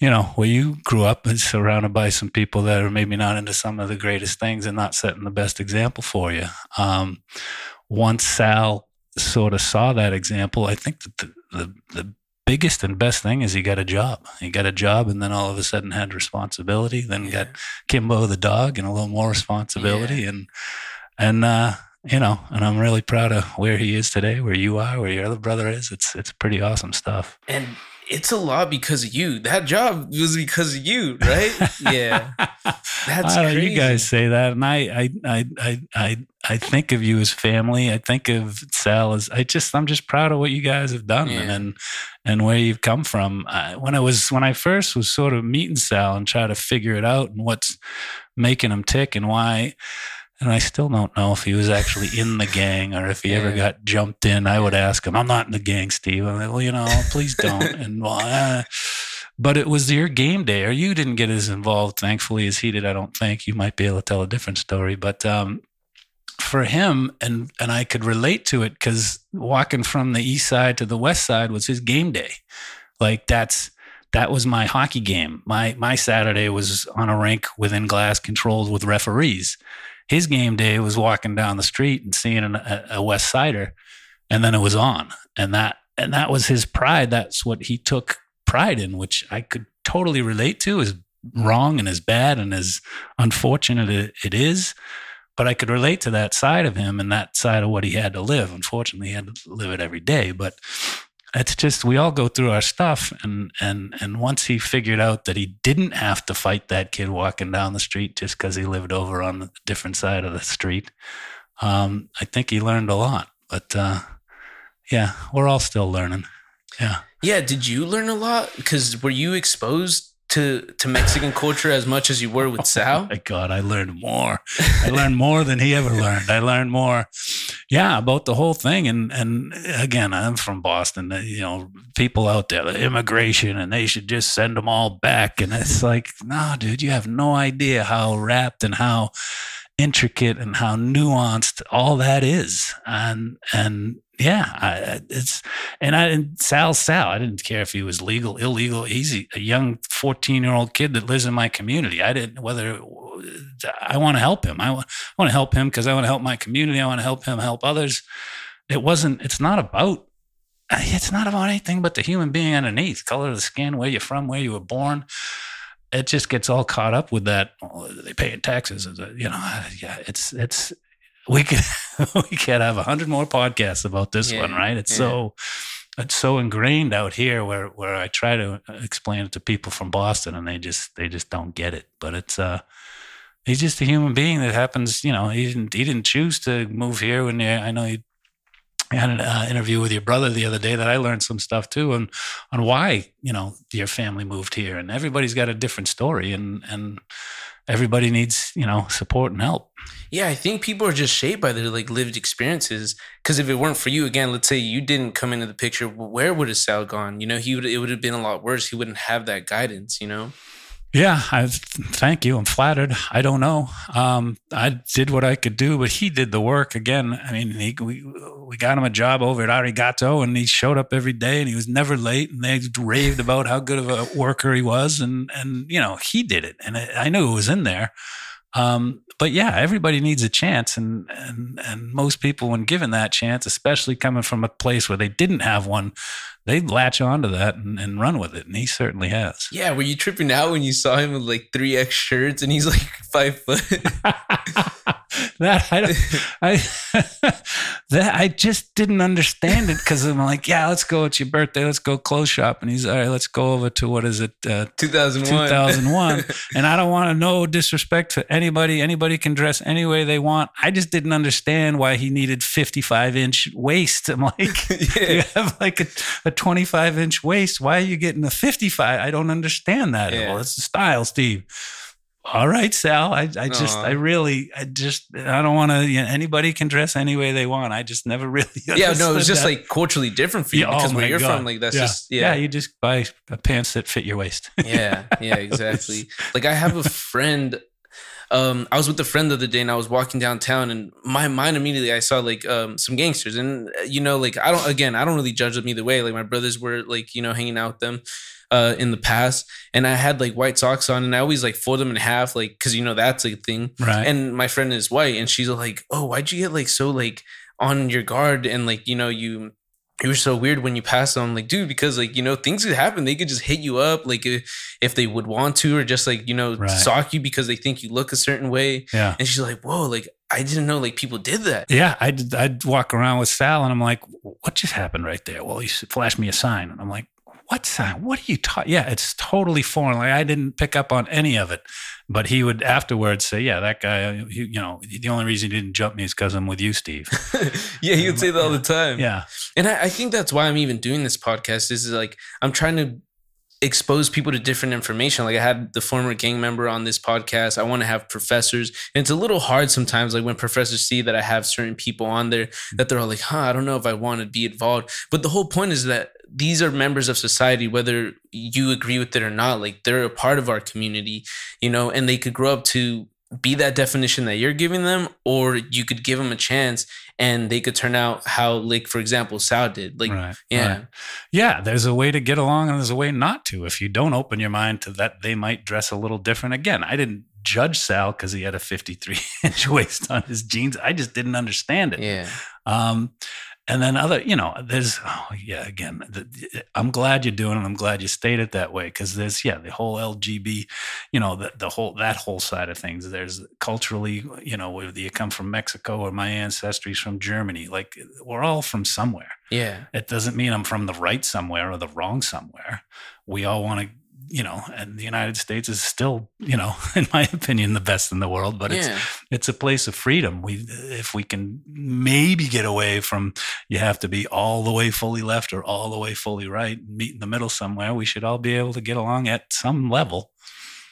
S3: you know, where you grew up and (laughs) surrounded by some people that are maybe not into some of the greatest things and not setting the best example for you. Um, once Sal sort of saw that example, I think that the, the, the biggest and best thing is he got a job. He got a job and then all of a sudden had responsibility, then got Kimbo the dog and a little more responsibility and, and, uh, you know, and I'm really proud of where he is today, where you are, where your other brother is. It's it's pretty awesome stuff.
S2: And it's a lot because of you. That job was because of you, right? yeah. (laughs) That's
S3: I
S2: crazy.
S3: you guys say that, and I, I, I, I, I, I think of you as family. I think of Sal as I just, I'm just proud of what you guys have done
S2: Yeah.
S3: and and where you've come from. I, when I was when I first was sort of meeting Sal and try to figure it out and what's making him tick and why. And I still don't know if he was actually in the gang or if he ever got jumped in. I would ask him, I'm not in the gang, Steve. I'm like, well, you know, please don't. (laughs) and well, uh, but it was your game day, or you didn't get as involved, thankfully, as he did. I don't think you might be able to tell a different story. But um, for him, and and I could relate to it because walking from the east side to the west side was his game day. Like that's that was my hockey game. My my Saturday was on a rink within glass, controlled with referees. His game day was walking down the street and seeing an, a, a West Sider, and then it was on, and that and that was his pride. That's what he took pride in, which I could totally relate to. As wrong and as bad and as unfortunate it is. But I could relate to that side of him and that side of what he had to live. Unfortunately, he had to live it every day. But it's just we all go through our stuff and and and once he figured out that he didn't have to fight that kid walking down the street just because he lived over on the different side of the street um, i think he learned a lot. But uh, yeah we're all still learning. Yeah.
S2: Yeah, did you learn a lot? Because were you exposed to to Mexican culture as much as you were with Sal?
S3: my god i learned more. I learned more than he ever learned. I learned more yeah about the whole thing. And and again i'm from boston uh, you know people out there the immigration and they should just send them all back. And it's like no dude you have no idea how wrapped and how intricate and how nuanced all that is. And and yeah I, it's and i and sal sal i didn't care if he was legal illegal easy a young 14 year old kid that lives in my community. I didn't whether i want to help him. I, wa- I want to help him because i want to help my community. I want to help him help others. It wasn't it's not about eh, it's not about anything but the human being underneath color of the skin where you're from where you were born. It just gets all caught up with that oh, they paying taxes you know yeah it's it's we could (laughs) we could have a hundred more podcasts about this
S2: Yeah,
S3: one right? It's
S2: yeah.
S3: so it's so ingrained out here where where i try to explain it to people from boston and they just they just don't get it. But it's uh he's just a human being that happens you know he didn't he didn't choose to move here when he, i know he I had an uh, interview with your brother the other day that I learned some stuff too on on why you know your family moved here, and everybody's got a different story, and and everybody needs you know support and help.
S2: Yeah, I think people are just shaped by their like lived experiences. Because if it weren't for you, again, let's say you didn't come into the picture, where would have Sal gone? You know, he would it would have been a lot worse. He wouldn't have that guidance. You know.
S3: Yeah, I thank you. I'm flattered. I don't know. Um, I did what I could do, but he did the work again. I mean, he, we we got him a job over at Arigato, and he showed up every day, and he was never late. And they raved about how good of a worker he was, and and you know he did it, and I, I knew it was in there. Um, but yeah, everybody needs a chance, and and and most people, when given that chance, especially coming from a place where they didn't have one, they latch onto that and, and run with it, and he certainly has.
S2: Yeah, were you tripping out when you saw him with like three X shirts and he's like five foot? (laughs)
S3: that I don't, I (laughs) that I just didn't understand it because I'm like, yeah, let's go. It's your birthday. Let's go clothes shop. And he's all right. Let's go over to what is it, uh,
S2: 2001.
S3: 2001. (laughs) and I don't want to know disrespect to anybody. Anybody can dress any way they want. I just didn't understand why he needed 55 inch waist. I'm like, (laughs) you have like a, a 25 inch waist. Why are you getting a 55? I don't understand that.
S2: Yeah.
S3: Well, it's the style, Steve. All right, Sal. I, I just. I really, I just, I don't want to. You know, anybody can dress any way they want. I just never (laughs) really.
S2: Yeah, no, it was just
S3: that.
S2: like culturally different for you
S3: Yeah, oh
S2: because
S3: my
S2: where you're
S3: God.
S2: from, like that's
S3: yeah.
S2: just
S3: yeah.
S2: yeah.
S3: You just buy pants that fit your waist. (laughs)
S2: yeah, yeah, exactly. Like I have a friend. Um, I was with a friend the other day, and I was walking downtown, and my mind immediately I saw like um some gangsters, and uh, you know, like I don't again, I don't really judge them either way. Like my brothers were like you know hanging out with them. Uh, in the past, and I had like white socks on, and I always like fold them in half, like because you know that's a thing.
S3: right.
S2: And my friend is white, and she's like, "Oh, why'd you get like so like on your guard and like you know you you were so weird when you passed on." Like, dude, because like you know things could happen. They could just hit you up like if, if they would want to, or just like you know
S3: Right.
S2: sock you because they think you look a certain way.
S3: yeah.
S2: And she's like, "Whoa, like I didn't know like people did that."
S3: Yeah, I'd, I'd walk around with Sal and I'm like, what just happened right there? Well, he flashed me a sign. And I'm like, what that? What are you talking? Yeah, it's totally foreign. Like I didn't pick up on any of it. But he would afterwards say, yeah, that guy, he, you know, the only reason he didn't jump me is because I'm with you, Steve. (laughs)
S2: yeah, he would say that all the time.
S3: Yeah.
S2: And I, I think that's why I'm even doing this podcast. Is like I'm trying to expose people to different information. Like I had the former gang member on this podcast. I want to have professors. And it's a little hard sometimes, like when professors see that I have certain people on there that they're all like, huh, I don't know if I want to be involved. But the whole point is that these are members of society, whether you agree with it or not. Like they're a part of our community, you know, and they could grow up to be that definition that you're giving them, or you could give them a chance and they could turn out how, like, for example, Sal did. Like,
S3: right.
S2: yeah.
S3: right. Yeah. There's a way to get along and there's a way not to. If you don't open your mind to that, they might dress a little different. Again, I didn't judge Sal because he had a 53 (laughs) inch waist on his jeans. I just didn't understand it.
S2: Yeah.
S3: Um, and then other, you know, there's, oh, yeah, again, the, I'm glad you're doing it. I'm glad you stayed it that way because there's, yeah, the whole LGB, you know, the, the whole, that whole side of things. There's culturally, you know, whether you come from Mexico or my ancestry's from Germany, like we're all from somewhere.
S2: Yeah.
S3: It doesn't mean I'm from the right somewhere or the wrong somewhere. We all want to you know, and the United States is still, you know, (laughs) in my opinion, the best in the world. But
S2: yeah.
S3: it's it's a place of freedom. We if we can maybe get away from you have to be all the way fully left or all the way fully right, meet in the middle somewhere. We should all be able to get along at some level.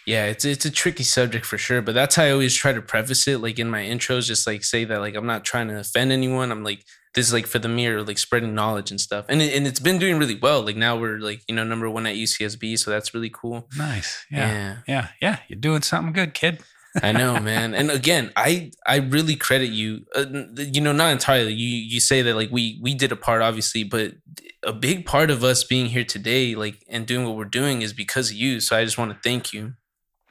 S2: Yeah, it's it's a tricky subject for sure, but that's how I always try to preface it, like in my intros, just like say that like I'm not trying to offend anyone. I'm like this is like for the mirror, like spreading knowledge and stuff, and it, and it's been doing really well. Like now we're like you know number one at UCSB, so that's really cool.
S3: Nice, yeah,
S2: Yeah.
S3: yeah, yeah. You're doing something good, kid. (laughs)
S2: I know, (laughs) man. And again, I I really credit you. Uh, you know, not entirely. You you say that like we we did a part, obviously, but a big part of us being here today, like and doing what we're doing, is because of you. So I just want to thank you.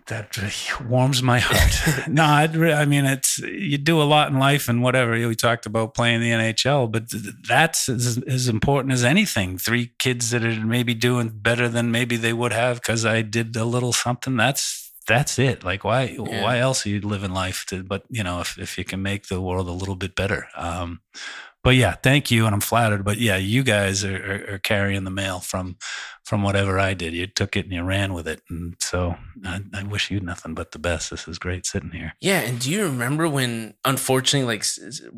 S3: That (laughs) warms my heart. (laughs) no, I'd I mean, it's you do a lot in life and whatever. We talked about playing the NHL, but th- that's as, as important as anything. Three kids that are maybe doing better than maybe they would have because I did a little something. That's that's it. Like why
S2: Yeah.
S3: why else are you living life to? But you know, if if you can make the world a little bit better. Um, but yeah, thank you, and I'm flattered. But yeah, you guys are, are, are carrying the mail from from whatever I did. You took it and you ran with it, and so I, I wish you nothing but the best. This is great sitting here.
S2: Yeah, and do you remember when, unfortunately, like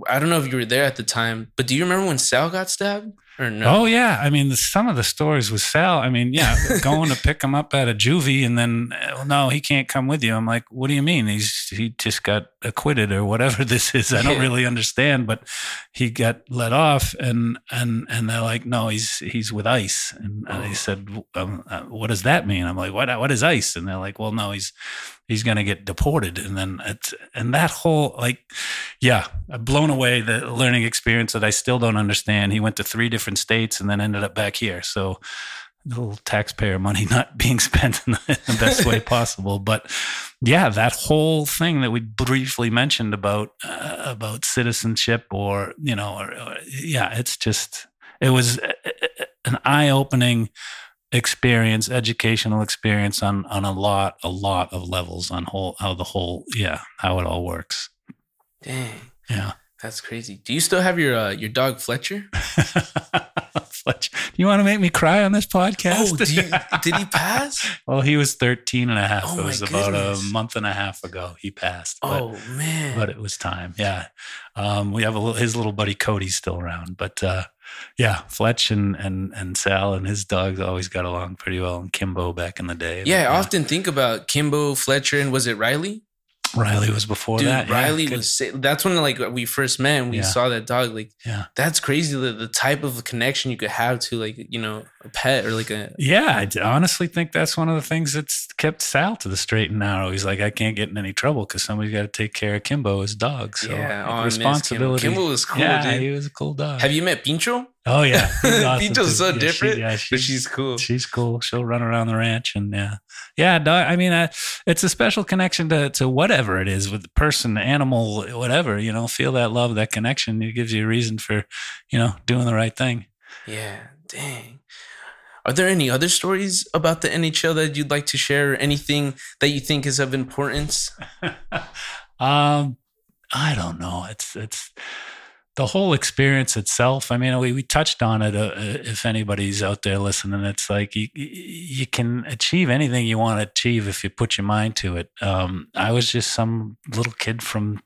S2: I don't know if you were there at the time, but do you remember when Sal got stabbed or no?
S3: Oh yeah, I mean the, some of the stories with Sal. I mean, yeah, (laughs) going to pick him up at a juvie, and then oh, no, he can't come with you. I'm like, what do you mean? He's he just got acquitted or whatever (laughs) this is. I don't
S2: Yeah.
S3: really understand, but he got let off, and and and they're like, no, he's he's with ICE, and,
S2: Oh.
S3: said, um, uh, what does that mean? I'm like, what what is ICE? And they're like, well, no, he's he's going to get deported. And then it's and that whole like yeah i've blown away the learning experience that i still don't understand. He went to three different states and then ended up back here. So a little taxpayer money not (laughs) being spent in the, in the best way (laughs) possible. But yeah that whole thing that we briefly mentioned about uh, about citizenship or you know or, or yeah it's just it was an eye-opening experience, educational experience on on a lot, a lot of levels on whole how the whole yeah how it all works.
S2: Dang,
S3: Yeah.
S2: that's crazy. Do you still have your uh, your dog Fletcher? (laughs)
S3: Fletch, you want to make me cry on this podcast?
S2: Oh, you, did he pass? (laughs)
S3: well, he was 13 and a half.
S2: Oh,
S3: it was about a month and a half ago he passed. But,
S2: Oh man,
S3: but it was time. Yeah. Um, we have a little, his little buddy Cody's still around, but uh, yeah, Fletch and, and, and Sal and his dogs always got along pretty well. And Kimbo back in the day.
S2: yeah. I often think about Kimbo Fletcher and was it Riley?
S3: Riley was before
S2: Dude,
S3: that.
S2: Riley
S3: good.
S2: was. That's when like we first met and we
S3: Yeah.
S2: saw that dog. Like,
S3: Yeah.
S2: that's crazy. The, the type of connection you could have to like you know a pet or like a
S3: Yeah, I d- honestly think that's one of the things that's kept Sal to the straight and narrow. He's like, I can't get in any trouble because somebody's got to take care of Kimbo, his dog. So
S2: yeah.
S3: like,
S2: oh,
S3: responsibility.
S2: Kimbo. Kimbo was cool,
S3: yeah,
S2: dude.
S3: he was a cool dog.
S2: Have you met Pincho?
S3: Oh yeah, (laughs) awesome,
S2: so
S3: Yeah, she-
S2: different,
S3: yeah,
S2: but
S3: she's,
S2: cool.
S3: she's cool. She'll run around the ranch and yeah, yeah. Dog, I mean, uh, it's a special connection to to whatever it is with the person, animal, whatever. You know, feel that love, that connection. It gives you a reason for, you know, doing the right thing.
S2: Yeah, dang. Are there any other stories about the NHL that you'd like to share? Or anything that you think is of importance? (laughs)
S3: um, I don't know. It's it's the whole experience itself. I mean, we, we touched on it. Uh, if anybody's out there listening, it's like you you can achieve anything you want to achieve if you put your mind to it. Um, I was just some little kid from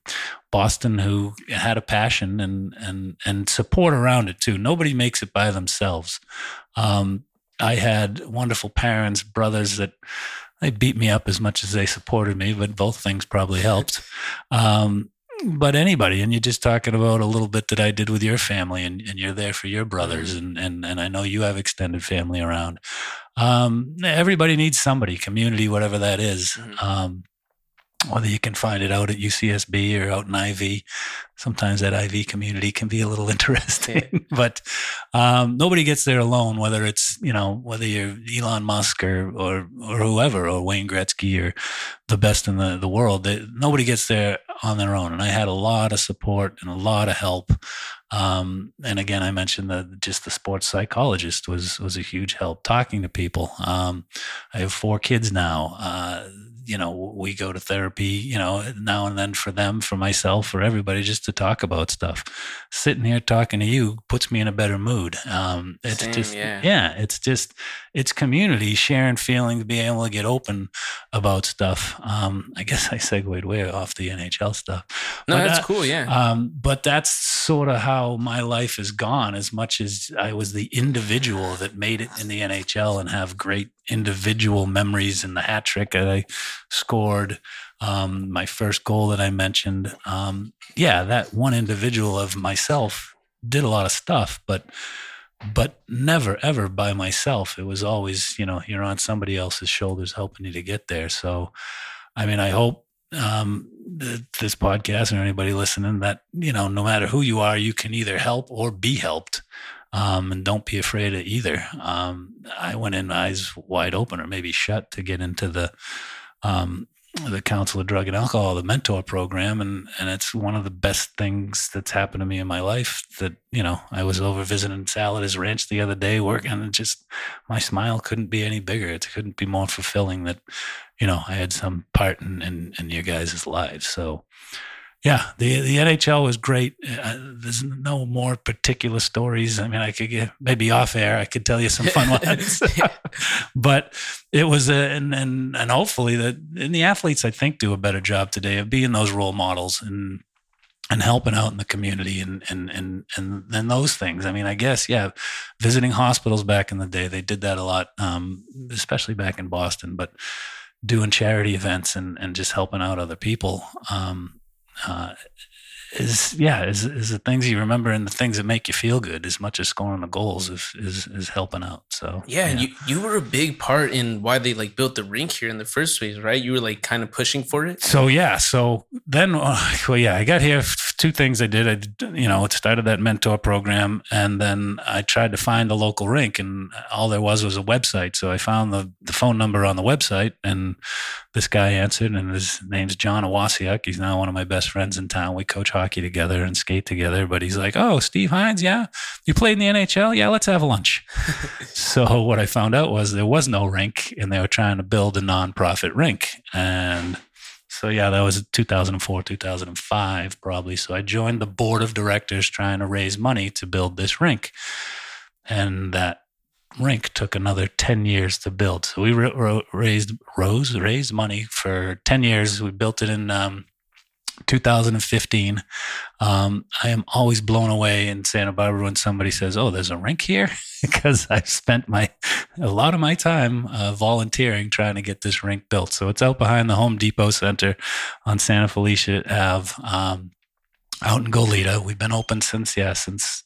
S3: Boston who had a passion and and and support around it too. Nobody makes it by themselves. Um, I had wonderful parents, brothers that they beat me up as much as they supported me, but both things probably helped. Um, but anybody, and you're just talking about a little bit that I did with your family, and, and you're there for your brothers, and, and and I know you have extended family around. Um, everybody needs somebody, community, whatever that is.
S2: Mhm.
S3: Um, whether you can find it out at UCSB or out in IV. Sometimes that IV community can be a little (laughs) interesting, but um, nobody gets there alone. Whether it's you know whether you're Elon Musk or or or whoever or Wayne Gretzky or the best in the the world, they, nobody gets there on their own. And I had a lot of support and a lot of help. Um, and again, I mentioned that just the sports psychologist was was a huge help talking to people. Um, I have four kids now. Uh, you know, we go to therapy, you know, now and then for them, for myself, for everybody, just to talk about stuff. Sitting here talking to you puts me in a better mood. Um, it's
S2: Same,
S3: just,
S2: yeah.
S3: yeah, it's just, it's community, sharing feelings, being able to get open about stuff. Um, I guess I segued way off the NHL stuff.
S2: No,
S3: But,
S2: that's
S3: uh,
S2: cool. Yeah.
S3: Um, but that's sort of how my life has gone. As much as I was the individual that made it in the NHL and have great individual memories and the hat trick that I scored, um, my first goal that I mentioned. Um, yeah, that one individual of myself did a lot of stuff, but but never ever by myself. It was always, you know, you're on somebody else's shoulders helping you to get there. So, I mean, I hope um, th- this podcast or anybody listening that you know, no matter who you are, you can either help or be helped. Um, and don't be afraid of either. Um, I went in eyes wide open, or maybe shut, to get into the um, the Council of Drug and Alcohol, the mentor program, and and it's one of the best things that's happened to me in my life. That you know, I was over visiting Sal at his ranch the other day, working, and just my smile couldn't be any bigger. It couldn't be more fulfilling that you know I had some part in in, in your guys' lives. So. Yeah, the the NHL was great. Uh, there's no more particular stories. I mean, I could get maybe off air. I could tell you some fun (laughs) ones, (laughs) but it was a, and and and hopefully that and the athletes I think do a better job today of being those role models and and helping out in the community and and and and and those things. I mean, I guess yeah, visiting hospitals back in the day, they did that a lot, um, especially back in Boston. But doing charity events and and just helping out other people. Um, uh, is yeah is is the things you remember and the things that make you feel good as much as scoring the goals is is, is helping out so
S2: yeah, and you you were a big part in why they like built the rink here in the first place, right? You were like kind of pushing for it.
S3: so yeah so then uh, (laughs) well yeah i got here two things i did i you know it started that mentor program and then i tried to find a local rink and all there was was a website so i found the, the phone number on the website and this guy answered and his name's john Awasiak. he's now one of my best friends in town we coach hockey together and skate together but he's like oh steve Heinze yeah you played in the nhl yeah let's have a lunch (laughs) so what I found out was there was no rink, and they were trying to build a nonprofit rink. And so yeah, that was 2004, 2005 probably. So I joined the board of directors trying to raise money to build this rink, and that rink took another 10 years to build. So we raised rose raised money for 10 years. We built it in um, 2015. Um, I am always blown away in Santa Barbara when somebody says, "Oh, there's a rink here," (laughs) because I've spent my a lot of my time uh, volunteering trying to get this rink built. So it's out behind the Home Depot Center on Santa Felicia Ave, um, out in Goleta. We've been open since yeah since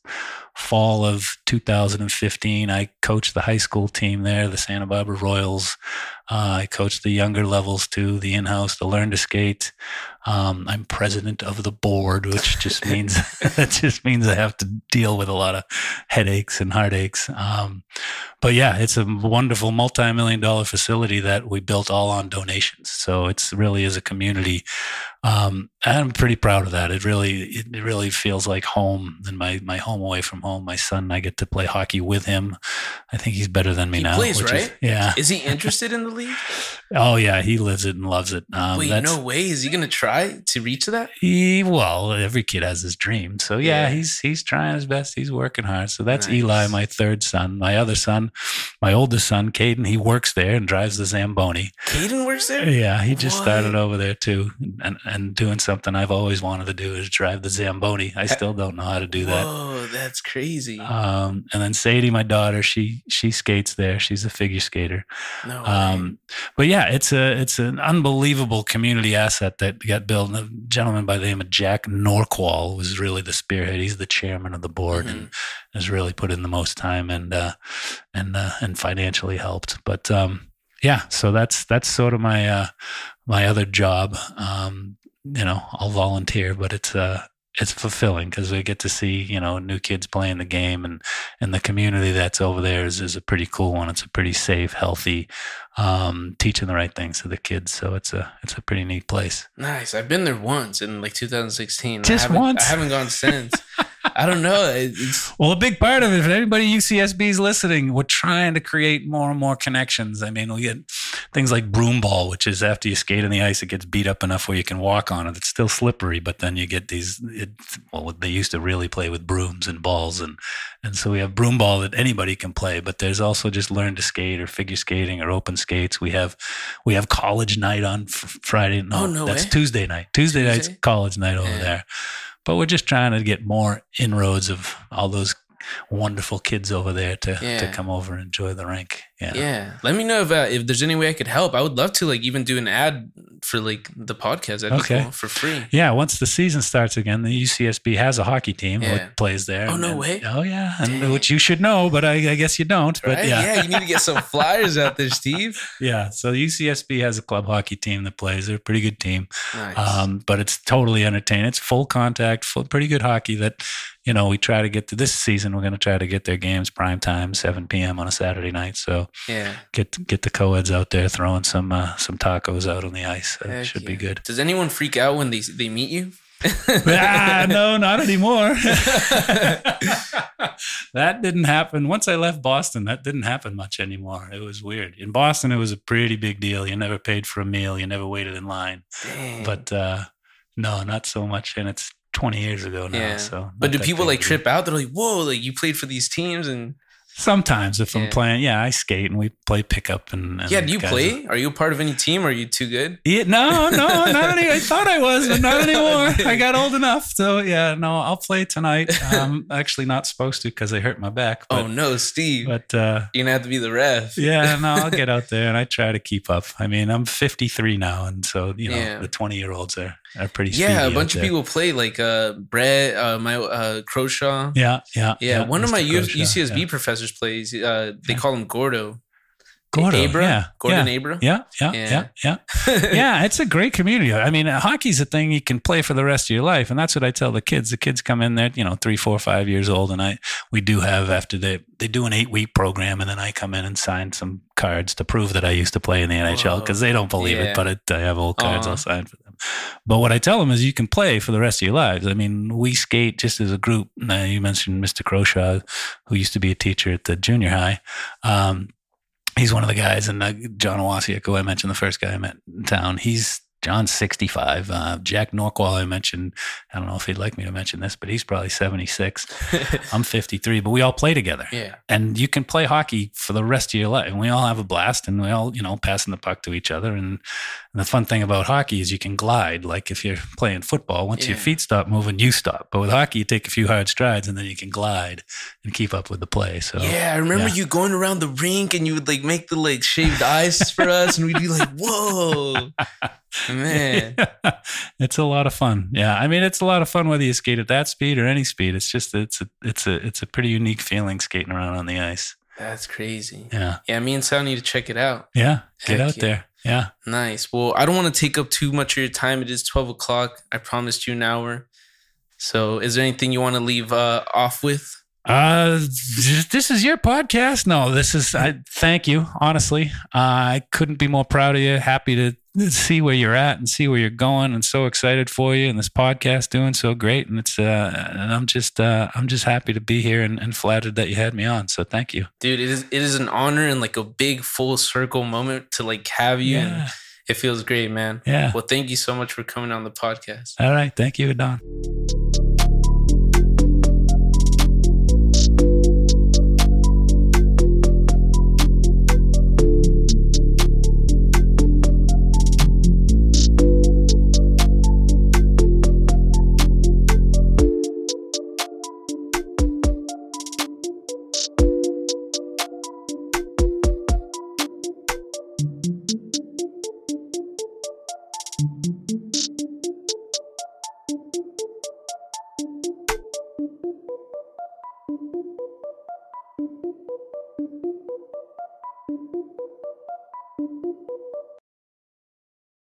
S3: fall of 2015. I coached the high school team there, the Santa Barbara Royals. Uh, I coached the younger levels too, the in-house, the Learn to Skate. Um, I'm president of the board, which just (laughs) means (laughs) that just means I have to deal with a lot of headaches and heartaches. Um, but yeah, it's a wonderful multi-million dollar facility that we built all on donations. So it's really is a community. Um, and I'm pretty proud of that. It really, it, it really feels like home and my, my home away from home. My son, I get to play hockey with him. I think he's better than me
S2: He
S3: now.
S2: plays,
S3: which is-
S2: right?
S3: yeah.
S2: Is he interested in the league? (laughs)
S3: Oh yeah. He lives it and loves it. Um,
S2: Wait, no way. Is he gonna try to reach that?
S3: He well, every kid has his dream. So yeah,
S2: Yeah.
S3: he's he's trying his best. He's working hard. So that's
S2: Nice.
S3: Eli, my third son. My other son, my oldest son, Caden, he works there and drives the Zamboni.
S2: Caden works there.
S3: Yeah, he just started over there too, and and doing something I've always wanted to do is drive the Zamboni. I still don't know how to do that.
S2: Oh, that's crazy.
S3: Um, and then Sadie, my daughter, she she skates there. She's a figure skater.
S2: no.
S3: Um, but yeah, it's a it's an unbelievable community asset that got built. And a gentleman by the name of Jack Norqual was really the spearhead. He's the chairman of the board
S2: Mm-hmm.
S3: and has really put in the most time and uh, and uh, and financially helped. But um, yeah, so that's that's sort of my uh, my other job. Um, you know, I'll volunteer, but it's uh, it's fulfilling because we get to see you know new kids playing the game and and the community that's over there is, is a pretty cool one it's a pretty safe healthy um, teaching the right things to the kids so it's a it's a pretty neat place
S2: Nice. I've been there once in like 2016.
S3: Just
S2: haven't-
S3: once?
S2: I haven't gone since. (laughs) I don't know. It's
S3: well a big part of it if anybody UCSB is listening we're trying to create more and more connections I mean we get things like broom ball which is after you skate on the ice it gets beat up enough where you can walk on it it's still slippery but then you get these it, well they used to really play with brooms and balls and And so we have broom ball that anybody can play, but there's also just learn to skate or figure skating or open skates. We have we have college night on f- Friday. Oh, no,
S2: Oh, no
S3: that's
S2: way.
S3: Tuesday night. Tuesday, night's
S2: Tuesday?
S3: college night over
S2: Yeah.
S3: there. But we're just trying to get more inroads of all those wonderful kids over there to, to come over and enjoy the rink. Yeah.
S2: Yeah. Let me know if uh, if there's any way I could help. I would love to like even do an ad for like the podcast. That'd
S3: Okay.
S2: cool for free.
S3: Yeah, once the season starts again, the UCSB has a hockey team
S2: Yeah.
S3: that plays there.
S2: Oh,
S3: and-
S2: no
S3: and-
S2: way?
S3: Oh yeah, and, which you should know, but I, I guess you don't. But
S2: Right?
S3: yeah,
S2: yeah, you need to get some (laughs) flyers out there, Steve.
S3: yeah. So UCSB has a club hockey team that plays. They're a pretty good team,
S2: Nice.
S3: um, but it's totally entertaining. It's full contact, full, pretty good hockey. That you know we try to get to this season. We're going to try to get their games prime time, seven p.m. on a Saturday night. So
S2: yeah.
S3: get get the co-eds out there throwing some uh, some tacos out on the ice. That
S2: Heck
S3: should be good.
S2: Does anyone freak out when they they meet you?
S3: ah, no, not anymore. (laughs) that didn't happen. Once I left Boston, that didn't happen much anymore. It was weird. In Boston, it was a pretty big deal. You never paid for a meal, you never waited in line.
S2: Dang.
S3: But uh, no, not so much. And it's 20 years ago now.
S2: Yeah.
S3: So,
S2: but do people like
S3: of a deal.
S2: trip out? They're like, "Whoa! Like you played for these teams?" And
S3: Sometimes if
S2: Yeah.
S3: I'm playing, yeah, I skate and we play pickup. And, and
S2: yeah, do you play? Are you a part of any team? Or are you too good?
S3: Yeah, no, no, not (laughs) any. I thought I was, but not anymore. I got old enough, so yeah, no, I'll play tonight. I'm actually not supposed to because I hurt my back. But,
S2: oh no, Steve!
S3: but uh,
S2: You're gonna have to be the ref.
S3: yeah, no, (laughs) I'll get out there and I try to keep up. I mean, I'm 53 now, and so you know
S2: Yeah.
S3: the 20 year olds are are pretty.
S2: Yeah, a bunch of people play like uh Brett, uh my uh Croshaw.
S3: Yeah, yeah,
S2: Yeah, one of my U- UCSB
S3: yeah.
S2: professors plays. Uh, they
S3: Yeah.
S2: call him Gordo.
S3: Gordo,
S2: Abra?
S3: yeah,
S2: Gordon
S3: yeah.
S2: Abra.
S3: Yeah, yeah,
S2: Yeah.
S3: yeah, yeah. (laughs) yeah, it's a great community. I mean, hockey's a thing you can play for the rest of your life, and that's what I tell the kids. The kids come in there, you know, three, four, five years old, and I we do have after they they do an eight week program, and then I come in and sign some cards to prove that I used to play in the NHL because they don't believe
S2: Yeah.
S3: it, but it, I have old cards. I'll sign for them. But what I tell them is you can play for the rest of your lives. I mean, we skate just as a group. Now, you mentioned Mr. Croshaw, who used to be a teacher at the junior high. Um, he's one of the guys, and uh, John Owasiak, who I mentioned, the first guy I met in town, he's John's 65. Uh, Jack Norqual, I mentioned, I don't know if he'd like me to mention this, but he's probably 76. (laughs) I'm 53, but we all play together.
S2: yeah.
S3: And you can play hockey for the rest of your life. And we all have a blast and we all, you know, passing the puck to each other. And, and the fun thing about hockey is you can glide. Like if you're playing football, once your feet stop moving, you stop. But with hockey, you take a few hard strides and then you can glide and keep up with the play. So
S2: yeah, I remember
S3: yeah.
S2: you going around the rink and you would like make the like shaved ice for us, and we'd be like, "Whoa, (laughs) man!" (laughs)
S3: it's a lot of fun. Yeah, I mean, it's a lot of fun whether you skate at that speed or any speed. It's just it's a it's a it's a pretty unique feeling skating around on the ice.
S2: That's crazy.
S3: Yeah,
S2: Yeah, me and Sal need to check it out.
S3: yeah. Get
S2: Heck
S3: out
S2: yeah.
S3: there. Yeah.
S2: Nice. Well, I don't want to take up too much of your time. It is twelve o'clock. I promised you an hour. So, is there anything you want to leave uh, off with?
S3: Uh, this is your podcast. No, this is. I thank you. Honestly, uh, I couldn't be more proud of you. Happy to see where you're at and see where you're going, and so excited for you. And this podcast doing so great, and it's. Uh, and I'm just. Uh, I'm just happy to be here and, and flattered that you had me on. So thank you.
S2: Dude, it is it is an honor and like a big full circle moment to like have you. And it feels great, man.
S3: Yeah.
S2: Well, thank you so much for coming on the podcast.
S3: All right. Thank you, Don.